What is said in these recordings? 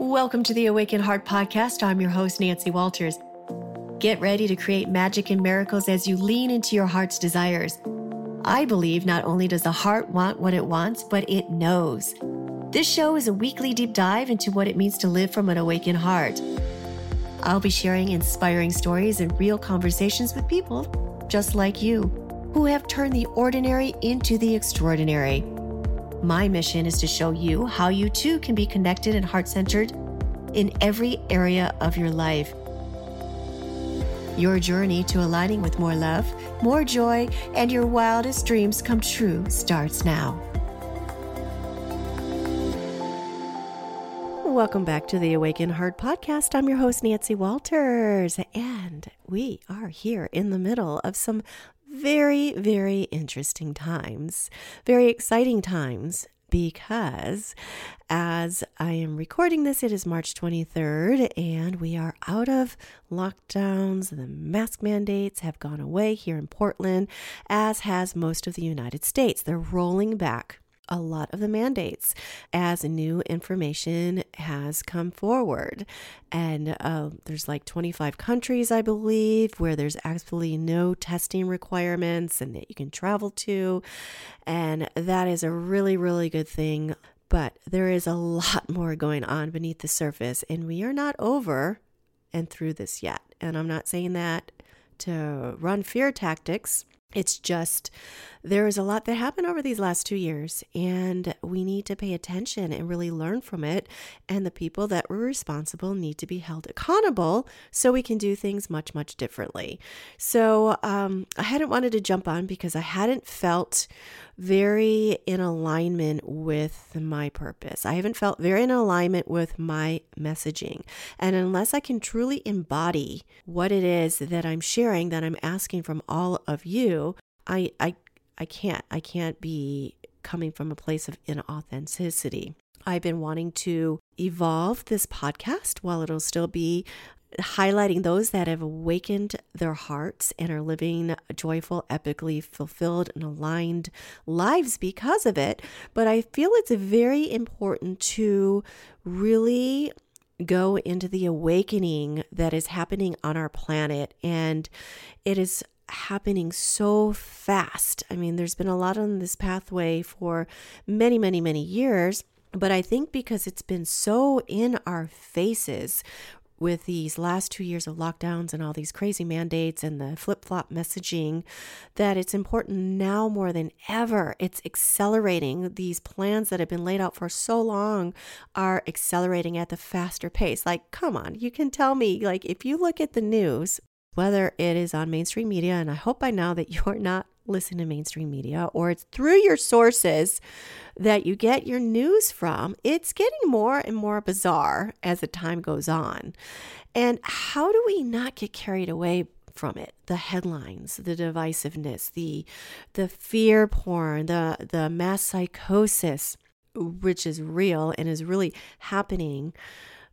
Welcome to the Awakened Heart Podcast. I'm your host, Nancy Walters. Get ready to create magic and miracles as you lean into your heart's desires. I believe not only does the heart want what it wants, but it knows. This show is a weekly deep dive into what it means to live from an awakened heart. I'll be sharing inspiring stories and real conversations with people just like you who have turned the ordinary into the extraordinary. My mission is to show you how you too can be connected and heart centered in every area of your life. Your journey to aligning with more love, more joy, and your wildest dreams come true starts now. Welcome back to the Awaken Heart podcast. I'm your host, Nancy Walters, and we are here in the middle of some very, very interesting times, very exciting times because as I am recording this, it is March 23rd, and we are out of lockdowns. The mask mandates have gone away here in Portland, as has most of the United States. They're rolling back a lot of the mandates as new information has come forward. And uh, there's like 25 countries, I believe, where there's absolutely no testing requirements and that you can travel to. And that is a really, really good thing. But there is a lot more going on beneath the surface, and we are not over and through this yet. And I'm not saying that to run fear tactics. It's just there is a lot that happened over these last two years, and we need to pay attention and really learn from it. And the people that were responsible need to be held accountable so we can do things much, much differently. So um, I hadn't wanted to jump on because I hadn't felt very in alignment with my purpose. I haven't felt very in alignment with my messaging. And unless I can truly embody what it is that I'm sharing, that I'm asking from all of you, I, I, I can't. I can't be coming from a place of inauthenticity. I've been wanting to evolve this podcast while it'll still be highlighting those that have awakened their hearts and are living joyful, epically fulfilled, and aligned lives because of it. But I feel it's very important to really go into the awakening that is happening on our planet. And it is happening so fast. I mean, there's been a lot on this pathway for many, many, many years. But I think because it's been so in our faces, with these last two years of lockdowns and all these crazy mandates and the flip flop messaging that it's important now more than ever. It's accelerating. These plans that have been laid out for so long are accelerating at the faster pace. Like, come on, you can tell me, like, if you look at the news, whether it is on mainstream media, and I hope by now that you're not listening to mainstream media or it's through your sources that you get your news from, it's getting more and more bizarre as the time goes on. And how do we not get carried away from it? The headlines, the divisiveness, the the fear porn, the the mass psychosis, which is real and is really happening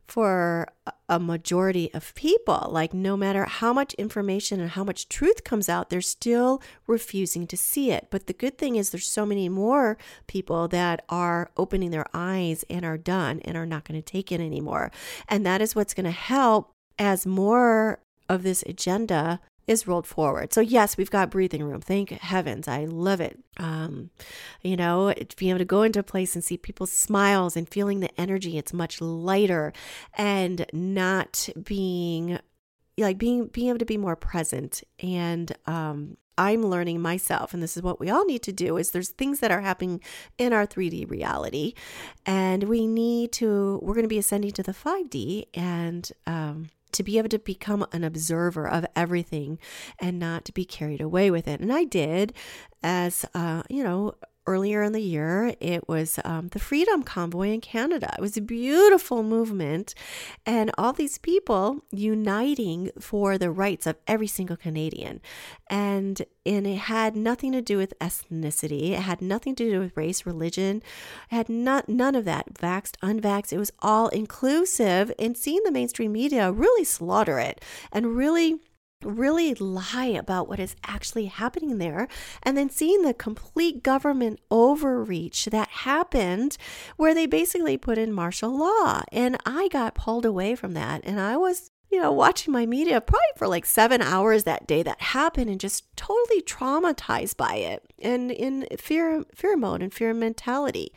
for a majority of people. Like, no matter how much information and how much truth comes out, they're still refusing to see it. But the good thing is, there's so many more people that are opening their eyes and are done and are not going to take it anymore. And that is what's going to help as more of this agenda is rolled forward. So yes, we've got breathing room. Thank heavens. I love it. Um, you know, being able to go into a place and see people's smiles and feeling the energy, it's much lighter and not being like being being able to be more present and um I'm learning myself, and this is what we all need to do, is there's things that are happening in our 3D reality, and we need to, we're going to be ascending to the 5D, and um, to be able to become an observer of everything and not to be carried away with it. And I did, as uh, you know, earlier in the year, it was um, the Freedom Convoy in Canada. It was a beautiful movement, and all these people uniting for the rights of every single Canadian. And, and it had nothing to do with ethnicity, it had nothing to do with race, religion, it had not, none of that. Vaxxed, unvaxxed, it was all inclusive. And seeing the mainstream media really slaughter it and really really lie about what is actually happening there. And then seeing the complete government overreach that happened where they basically put in martial law. And i got pulled away from that. And i was you know watching my media probably for like seven hours that day that happened and just totally traumatized by it and in fear fear mode and fear mentality.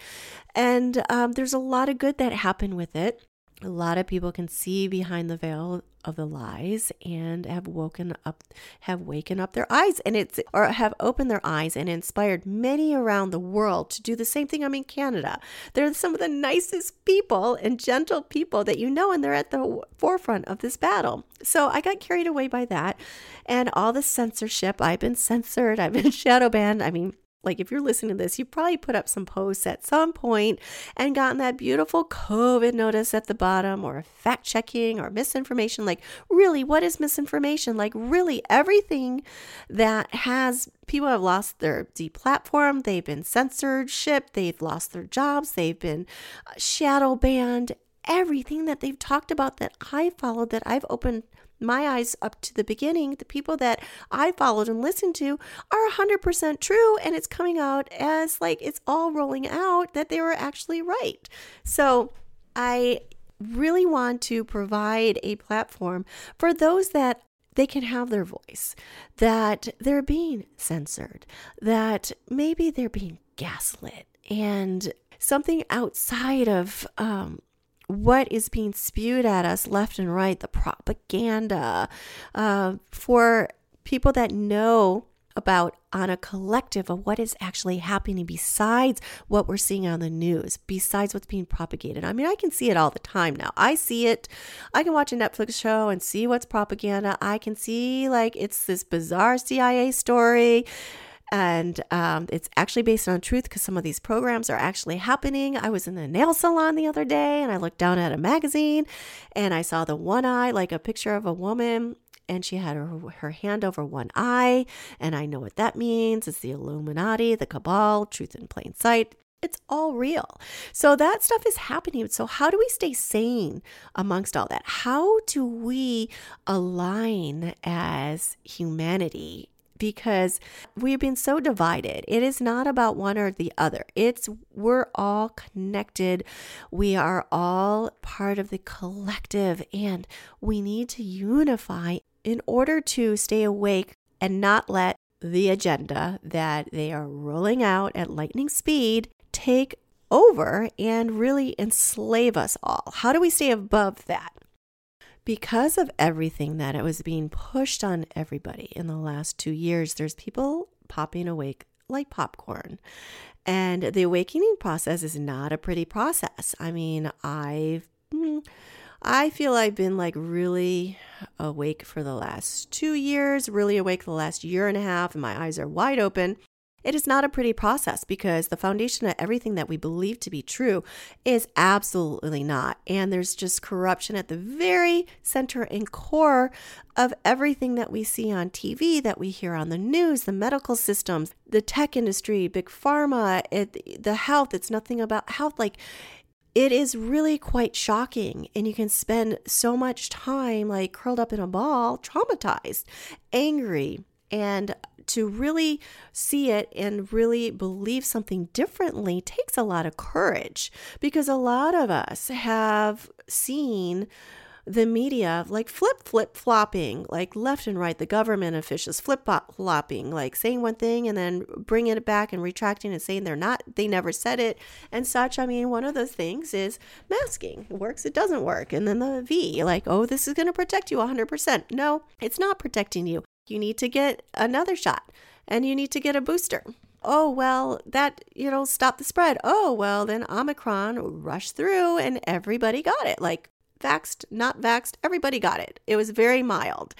And um, there's a lot of good that happened with it a lot of people can see behind the veil of the lies and have woken up have waken up their eyes and it's or have opened their eyes and inspired many around the world to do the same thing. I'm in canada they're some of the nicest people and gentle people that you know and they're at the forefront of this battle. So i got carried away by that and all the censorship i've been censored i've been shadow banned i mean like if you're listening to this, you probably put up some posts at some point and gotten that beautiful COVID notice at the bottom or fact checking or misinformation. Like, really, what is misinformation? Like, really, everything that has people have lost their deplatform, they've been censored, shipped, they've lost their jobs, they've been uh, shadow banned. Everything that they've talked about that I followed, that I've opened my eyes up to the beginning, the people that I followed and listened to are 100% true. And it's coming out as like it's all rolling out that they were actually right. So I really want to provide a platform for those that they can have their voice, that they're being censored, that maybe they're being gaslit, and something outside of um, what is being spewed at us left and right, the propaganda uh, for people that know about on a collective of what is actually happening besides what we're seeing on the news, besides what's being propagated. I mean, I can see it all the time now. I see it. I can watch a Netflix show and see what's propaganda. I can see like it's this bizarre CIA story and um, it's actually based on truth because some of these programs are actually happening. I was in a nail salon the other day and I looked down at a magazine and I saw the one eye, like a picture of a woman. And she had her, her hand over one eye. And I know what that means. It's the Illuminati, the cabal, truth in plain sight. It's all real. So that stuff is happening. So, how do we stay sane amongst all that? How do we align as humanity because we've been so divided. It is not about one or the other. It's we're all connected. We are all part of the collective and we need to unify in order to stay awake and not let the agenda that they are rolling out at lightning speed take over and really enslave us all. How do we stay above that? Because of everything that it was being pushed on everybody in the last two years, there's people popping awake like popcorn. And the awakening process is not a pretty process. I mean, I've hmm, I feel I've been like really awake for the last two years, really awake the last year and a half, and my eyes are wide open. It is not a pretty process because the foundation of everything that we believe to be true is absolutely not. And there's just corruption at the very center and core of everything that we see on TV, that we hear on the news, the medical systems, the tech industry, big pharma, it, the health. It's nothing about health. Like, it is really quite shocking and you can spend so much time like curled up in a ball traumatized angry and to really see it and really believe something differently takes a lot of courage because a lot of us have seen the media like flip flip flopping like left and right the government officials flip flopping like saying one thing and then bringing it back and retracting and saying they're not they never said it and such. I mean one of those things is masking. It works it doesn't work. And then the v like oh this is going to protect you 100% no it's not protecting you you need to get another shot and you need to get a booster. Oh, well, that, you know, stop the spread. Oh, well, then Omicron rushed through and everybody got it. Like, vaxed, not vaxed, everybody got it. It was very mild.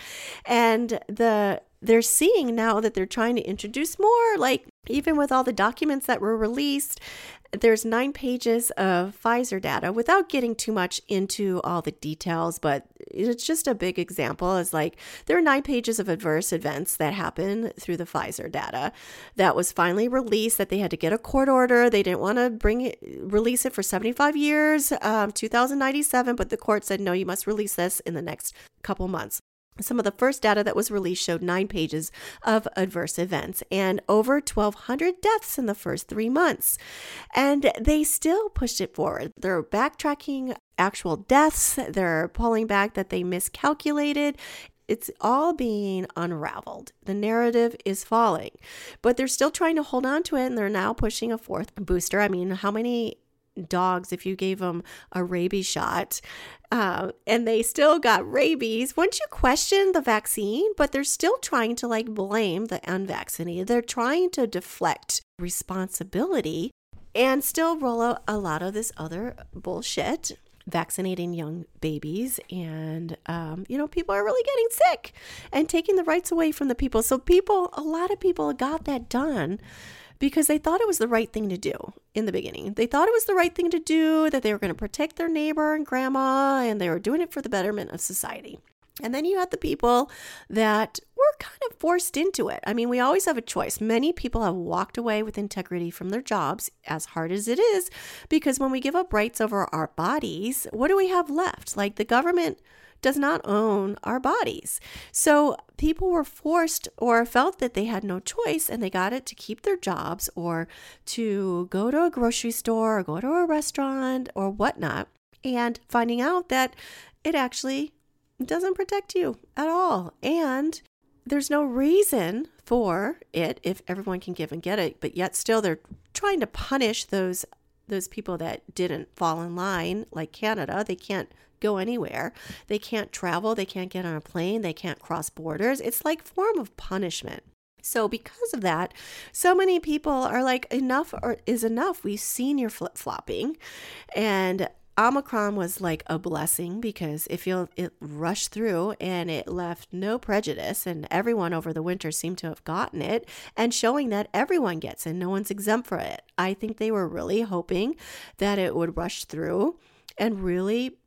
And the they're seeing now that they're trying to introduce more like even with all the documents that were released there's nine pages of Pfizer data without getting too much into all the details, but it's just a big example. Is like there are nine pages of adverse events that happen through the Pfizer data that was finally released. That they had to get a court order. They didn't want to bring it, release it for 75 years, um, 2097, but the court said no, you must release this in the next couple months. Some of the first data that was released showed nine pages of adverse events and over 1,200 deaths in the first three months. And they still pushed it forward. They're backtracking actual deaths, they're pulling back that they miscalculated. It's all being unraveled. The narrative is falling, but they're still trying to hold on to it and they're now pushing a fourth booster. I mean, how many dogs if you gave them a rabies shot uh, and they still got rabies. Wouldn't you question the vaccine? But they're still trying to like blame the unvaccinated. They're trying to deflect responsibility and still roll out a lot of this other bullshit vaccinating young babies and um, you know people are really getting sick and taking the rights away from the people so people a lot of people got that done because they thought it was the right thing to do in the beginning. They thought it was the right thing to do, that they were going to protect their neighbor and grandma, and they were doing it for the betterment of society. And then you had the people that were kind of forced into it. I mean, we always have a choice. Many people have walked away with integrity from their jobs, as hard as it is, because when we give up rights over our bodies, what do we have left? Like the government does not own our bodies. So people were forced or felt that they had no choice and they got it to keep their jobs or to go to a grocery store or go to a restaurant or whatnot. And finding out that it actually doesn't protect you at all. And there's no reason for it if everyone can give and get it, but yet still they're trying to punish those those people that didn't fall in line like Canada. They can't go anywhere. They can't travel, they can't get on a plane, they can't cross borders. It's like form of punishment. So because of that, so many people are like enough or is enough. We've seen your flip-flopping and Omicron was like a blessing because it feel it rushed through and it left no prejudice and everyone over the winter seemed to have gotten it and showing that everyone gets it no one's exempt for it. I think they were really hoping that it would rush through and really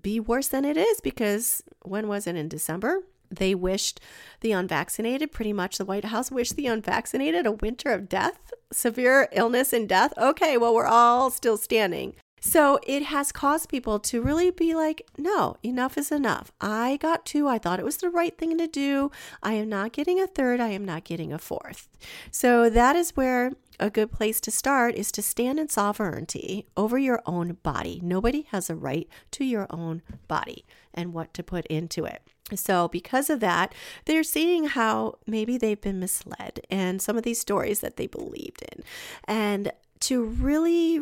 be worse than it is because when was it in December? They wished the unvaccinated, pretty much the White House wished the unvaccinated a winter of death, severe illness and death. Okay, well, we're all still standing. So it has caused people to really be like, no, enough is enough. I got two. I thought it was the right thing to do. I am not getting a third. I am not getting a fourth. So that is where a good place to start is to stand in sovereignty over your own body. Nobody has a right to your own body and what to put into it. So, because of that, they're seeing how maybe they've been misled and some of these stories that they believed in. And to really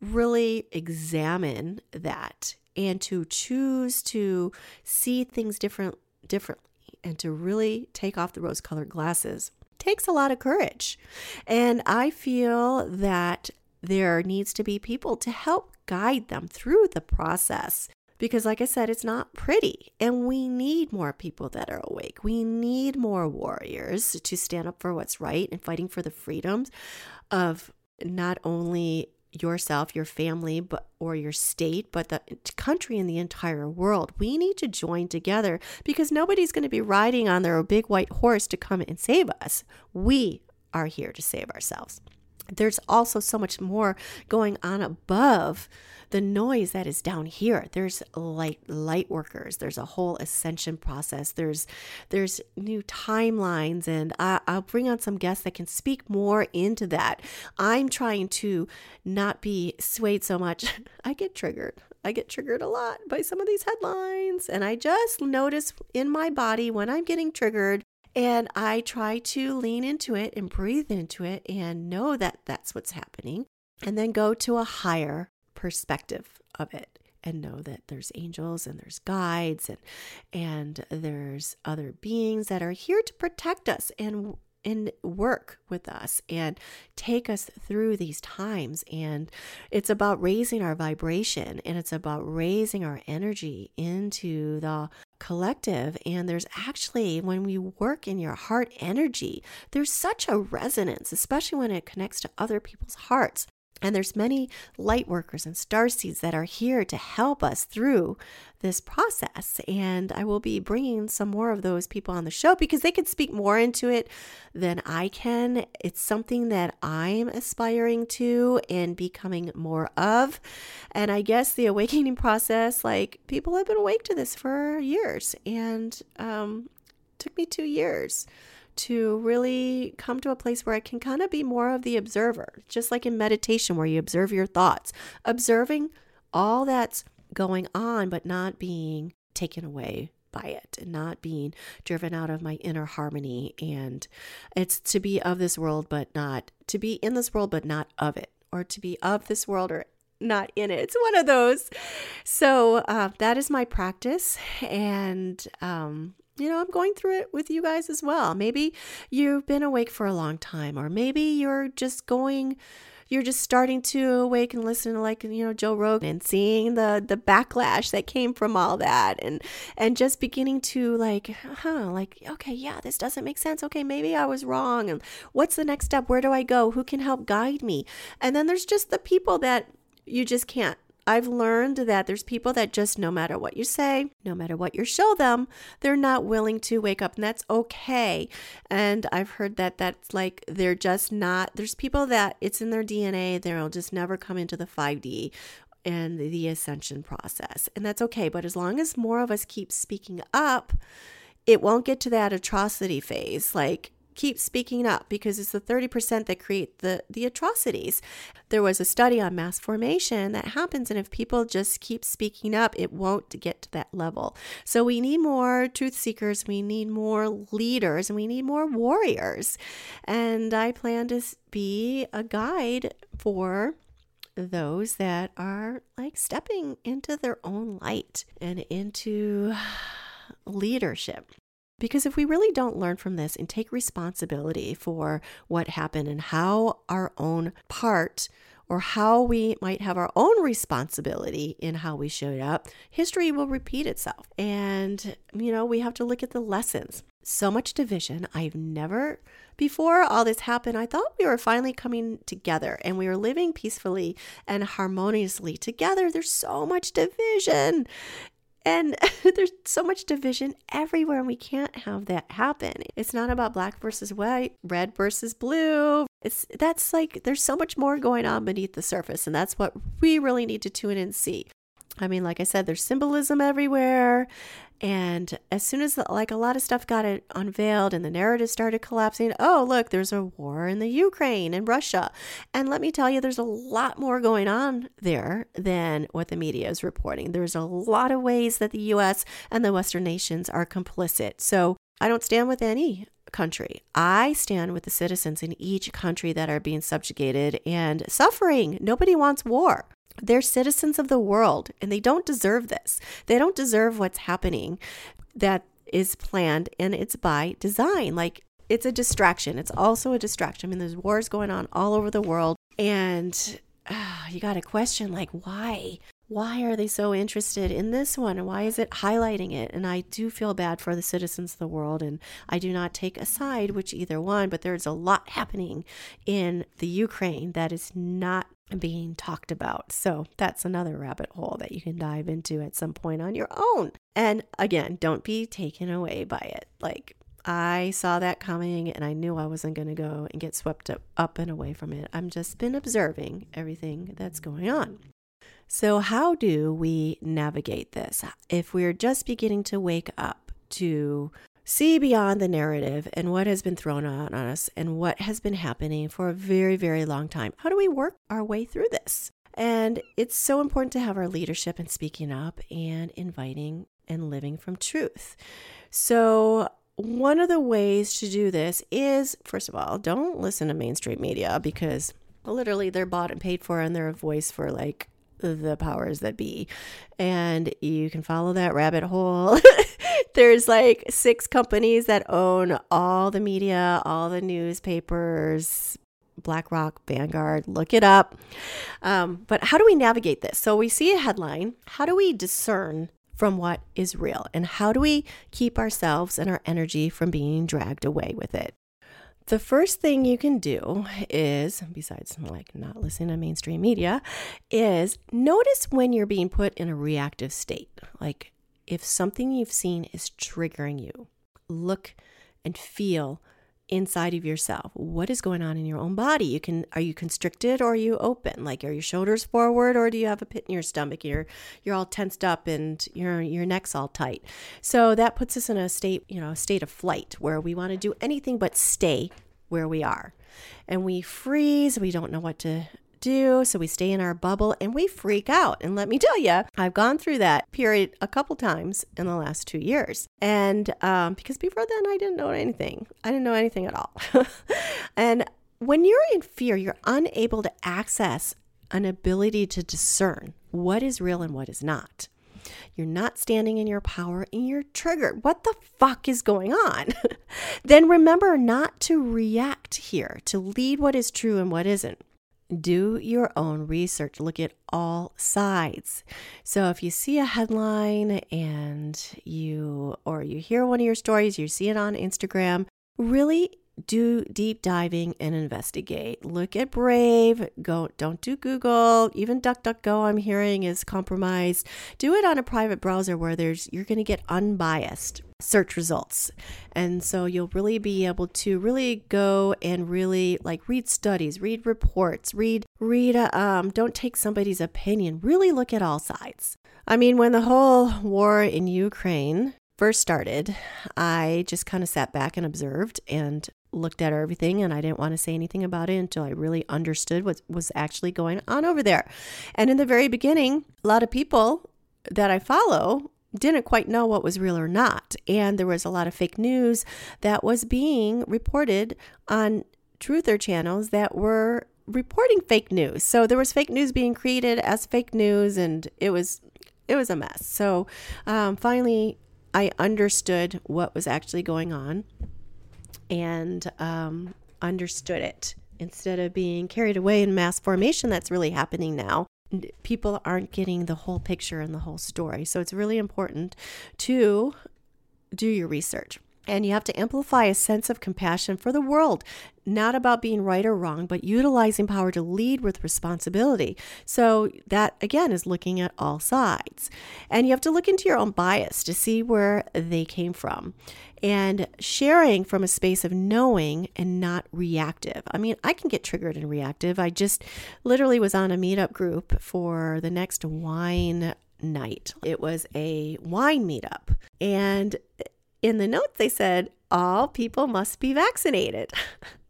really examine that and to choose to see things different differently and to really take off the rose colored glasses takes a lot of courage. And I feel that there needs to be people to help guide them through the process because like I said it's not pretty and we need more people that are awake. We need more warriors to stand up for what's right and fighting for the freedoms of not only yourself, your family, but or your state, but the country and the entire world. We need to join together because nobody's going to be riding on their big white horse to come and save us. We are here to save ourselves. There's also so much more going on above the noise that is down here. There's light light workers. There's a whole ascension process. There's there's new timelines and I, i'll bring on some guests that can speak more into that. I'm trying to not be swayed so much. I get triggered. I get triggered a lot by some of these headlines. And I just notice in my body when I'm getting triggered, and I try to lean into it and breathe into it and know that that's what's happening. And then go to a higher perspective of it and know that there's angels and there's guides and and there's other beings that are here to protect us and and work with us and take us through these times. And it's about raising our vibration and it's about raising our energy into the collective. And there's actually when we work in your heart energy there's such a resonance especially when it connects to other people's hearts And there's many light workers and star seeds that are here to help us through this process. And I will be bringing some more of those people on the show because they can speak more into it than I can. It's something that I'm aspiring to and becoming more of. And I guess the awakening process, like people have been awake to this for years and um, took me two years to really come to a place where I can kind of be more of the observer, just like in meditation, where you observe your thoughts, observing all that's going on, but not being taken away by it and not being driven out of my inner harmony. And it's to be of this world, but not to be in this world, but not of it, or to be of this world or not in it. It's one of those. So uh, that is my practice. And um, you know, I'm going through it with you guys as well. Maybe you've been awake for a long time, or maybe you're just going you're just starting to awake and listen to like you know Joe Rogan and seeing the the backlash that came from all that and and just beginning to like huh like okay yeah this doesn't make sense. Okay maybe I was wrong and what's the next step? Where do I go? Who can help guide me? And then there's just the people that you just can't I've learned that there's people that just, no matter what you say, no matter what you show them, they're not willing to wake up, and that's okay. And I've heard that that's like they're just not, there's people that it's in their DNA, they'll just never come into the 5D and the ascension process. And that's okay. But as long as more of us keep speaking up, it won't get to that atrocity phase. Like, keep speaking up because it's the 30% that create the, the atrocities. There was a study on mass formation that happens, and if people just keep speaking up, it won't get to that level. So we need more truth seekers, we need more leaders, and we need more warriors. And I plan to be a guide for those that are like stepping into their own light and into leadership. Because if we really don't learn from this and take responsibility for what happened and how our own part or how we might have our own responsibility in how we showed up, history will repeat itself. And, you know, we have to look at the lessons. So much division. I've never, before all this happened, I thought we were finally coming together and we were living peacefully and harmoniously together. There's so much division. And there's so much division everywhere, and we can't have that happen. It's not about black versus white, red versus blue. It's that's like there's so much more going on beneath the surface, and that's what we really need to tune in and see. I mean, like I said, there's symbolism everywhere. And as soon as like a lot of stuff got unveiled and the narrative started collapsing, oh, look, there's a war in the Ukraine and Russia. And let me tell you, there's a lot more going on there than what the media is reporting. There's a lot of ways that the US and the Western nations are complicit. So I don't stand with any country. I stand with the citizens in each country that are being subjugated and suffering. Nobody wants war. They're citizens of the world and they don't deserve this. They don't deserve what's happening that is planned and it's by design. Like it's a distraction. It's also a distraction. I mean, there's wars going on all over the world and uh, you got to question like why? Why are they so interested in this one and why is it highlighting it? And I do feel bad for the citizens of the world and I do not take a side which either one, but there's a lot happening in the Ukraine that is not being talked about. So that's another rabbit hole that you can dive into at some point on your own. And again, don't be taken away by it. Like I saw that coming and I knew I wasn't going to go and get swept up, up and away from it. I'm just been observing everything that's going on. So, how do we navigate this? If we're just beginning to wake up to see beyond the narrative and what has been thrown out on us and what has been happening for a very, very long time. How do we work our way through this? And it's so important to have our leadership and speaking up and inviting and living from truth. So, one of the ways to do this is first of all, don't listen to mainstream media because literally they're bought and paid for and they're a voice for like the powers that be. And you can follow that rabbit hole there's like six companies that own all the media, all the newspapers, BlackRock, Vanguard, look it up. Um, but how do we navigate this? So we see a headline. How do we discern from what is real? And how do we keep ourselves and our energy from being dragged away with it? the first thing you can do is, besides like not listening to mainstream media, is notice when you're being put in a reactive state. Like if something you've seen is triggering you, look and feel inside of yourself. What is going on in your own body? You can are you constricted or are you open? Like are your shoulders forward or do you have a pit in your stomach? You're you're all tensed up and your your neck's all tight. So that puts us in a state you know a state of flight where we want to do anything but stay where we are. And we freeze we don't know what to do. So we stay in our bubble and we freak out. And let me tell you, I've gone through that period a couple times in the last two years. And um, because before then, I didn't know anything, I didn't know anything at all. and when you're in fear, you're unable to access an ability to discern what is real and what is not. You're not standing in your power and you're triggered. What the fuck is going on? then remember not to react here, to lead what is true and what isn't do your own research. Look at all sides. So if you see a headline and you, or you hear one of your stories, you see it on Instagram, really do deep diving and investigate. Look at Brave. Go don't do Google. Even DuckDuckGo I'm hearing is compromised. Do it on a private browser where there's you're going to get unbiased search results. And so you'll really be able to really go and really like read studies, read reports, read read uh, um don't take somebody's opinion. Really look at all sides. I mean, when the whole war in Ukraine first started, I just kind of sat back and observed and looked at everything and I didn't want to say anything about it until I really understood what was actually going on over there. And in the very beginning, a lot of people that I follow didn't quite know what was real or not. And there was a lot of fake news that was being reported on truther channels that were reporting fake news. So there was fake news being created as fake news and it was it was a mess. So um, finally I understood what was actually going on and um, understood it. Instead of being carried away in mass formation that's really happening now people aren't getting the whole picture and the whole story. So it's really important to do your research and you have to amplify a sense of compassion for the world, not about being right or wrong, but utilizing power to lead with responsibility. So, that again is looking at all sides. And you have to look into your own bias to see where they came from and sharing from a space of knowing and not reactive. I mean, I can get triggered and reactive. I just literally was on a meetup group for the next wine night. It was a wine meetup. And in the notes, they said all people must be vaccinated.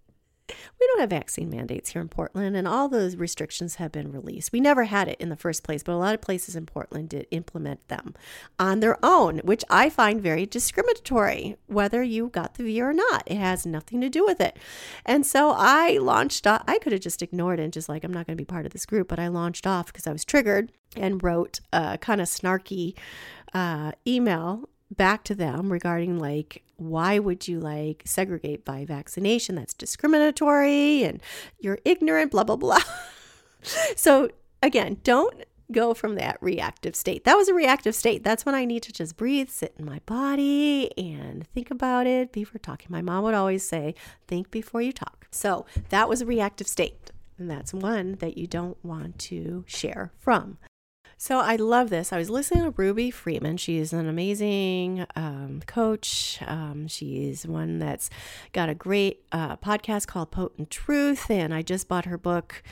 we don't have vaccine mandates here in Portland, and all those restrictions have been released. We never had it in the first place, but a lot of places in Portland did implement them on their own, which I find very discriminatory, whether you got the V or not. It has nothing to do with it. And so I launched, I could have just ignored it and just like, I'm not going to be part of this group, but I launched off because I was triggered and wrote a kind of snarky uh, email back to them regarding like why would you like segregate by vaccination? That's discriminatory and you're ignorant blah blah blah. So again don't go from that reactive state. That was a reactive state. That's when i need to just breathe sit in my body and think about it before talking. My mom would always say think before you talk. So that was a reactive state. And that's one that you don't want to share from so I love this. I was listening to Ruby Fremon. She's an amazing um, coach. Um, she's one that's got a great uh, podcast called Potent Truth, and I just bought her book.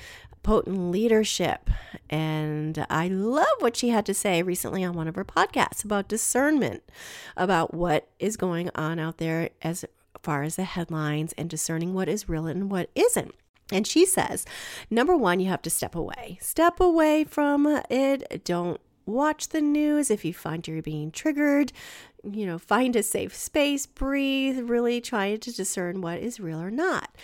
Potent Leadership. And I love what she had to say recently on one of her podcasts about discernment, about what is going on out there as far as the headlines and discerning what is real and what isn't. And she says, number one, you have to step away. Step away from it. Don't watch the news if you find you're being triggered. You know, find a safe space, breathe, really try to discern what is real or not.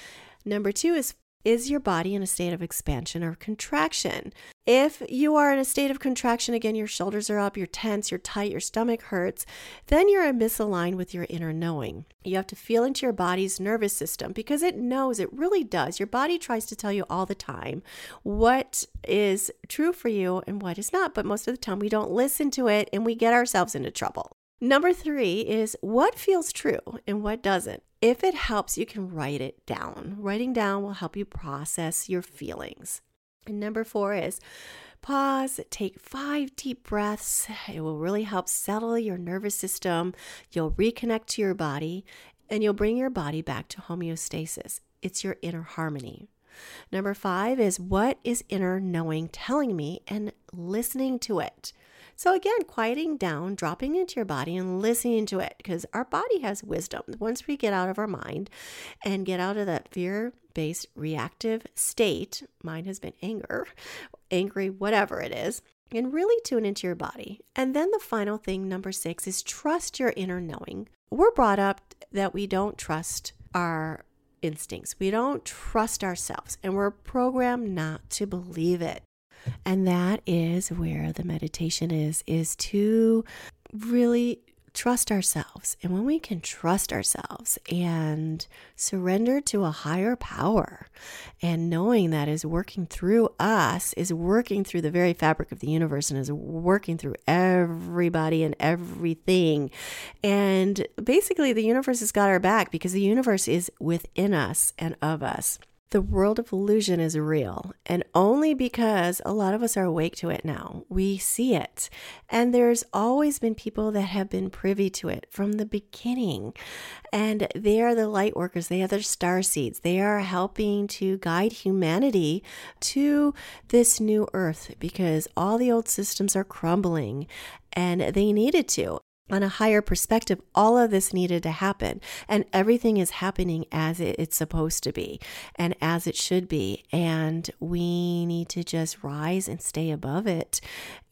Number two is is your body in a state of expansion or contraction? If you are in a state of contraction, again, your shoulders are up, you're tense, you're tight, your stomach hurts, then you're misaligned with your inner knowing. You have to feel into your body's nervous system because it knows, it really does. Your body tries to tell you all the time what is true for you and what is not, but most of the time we don't listen to it and we get ourselves into trouble. Number three is what feels true and what doesn't. If it helps, you can write it down. Writing down will help you process your feelings. And number four is pause, take five deep breaths. It will really help settle your nervous system. You'll reconnect to your body and you'll bring your body back to homeostasis. It's your inner harmony. Number five is what is inner knowing telling me and listening to it. So, again, quieting down, dropping into your body and listening to it because our body has wisdom. Once we get out of our mind and get out of that fear based reactive state, mine has been anger, angry, whatever it is, and really tune into your body. And then the final thing, number six, is trust your inner knowing. We're brought up that we don't trust our instincts. We don't trust ourselves, and we're programmed not to believe it. And that is where the meditation is is to really trust ourselves. And when we can trust ourselves and surrender to a higher power and knowing that is working through us, is working through the very fabric of the universe and is working through everybody and everything. And basically, the universe has got our back because the universe is within us and of us the world of illusion is real, and only because a lot of us are awake to it now, we see it. And there's always been people that have been privy to it from the beginning. And they are the light workers, they are the star seeds. They are helping to guide humanity to this new earth because all the old systems are crumbling and they needed to on a higher perspective, all of this needed to happen. And everything is happening as it's supposed to be and as it should be. And we need to just rise and stay above it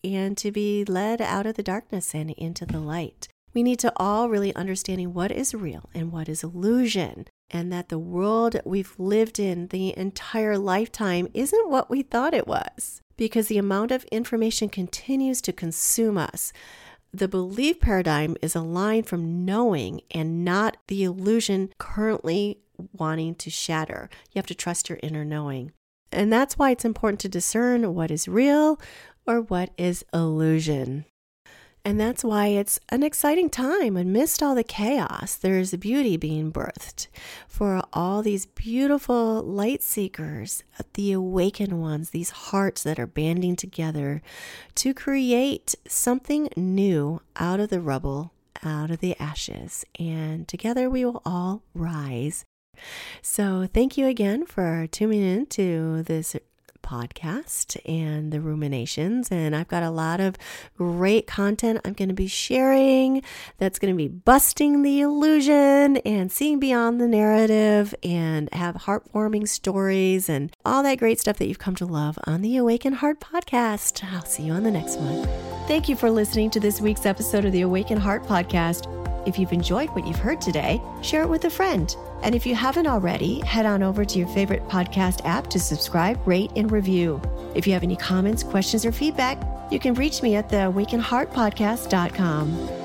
and to be led out of the darkness and into the light. We need to all really understanding what is real and what is illusion. And that the world we've lived in the entire lifetime isn't what we thought it was because the amount of information continues to consume us the belief paradigm is a line from knowing and not the illusion currently wanting to shatter. You have to trust your inner knowing. And that's why it's important to discern what is real or what is illusion. And that's why it's an exciting time. Amidst all the chaos, there's a beauty being birthed for all these beautiful light seekers, the awakened ones, these hearts that are banding together to create something new out of the rubble, out of the ashes. And together we will all rise. So, thank you again for tuning in to this podcast and the ruminations. And I've got a lot of great content I'm going to be sharing that's going to be busting the illusion and seeing beyond the narrative and have heartwarming stories and all that great stuff that you've come to love on the Awaken Heart podcast. I'll see you on the next one. Thank you for listening to this week's episode of the Awaken Heart podcast. If you've enjoyed what you've heard today, share it with a friend. And if you haven't already, head on over to your favorite podcast app to subscribe, rate, and review. If you have any comments, questions, or feedback, you can reach me at the awakenheartpodcast.com.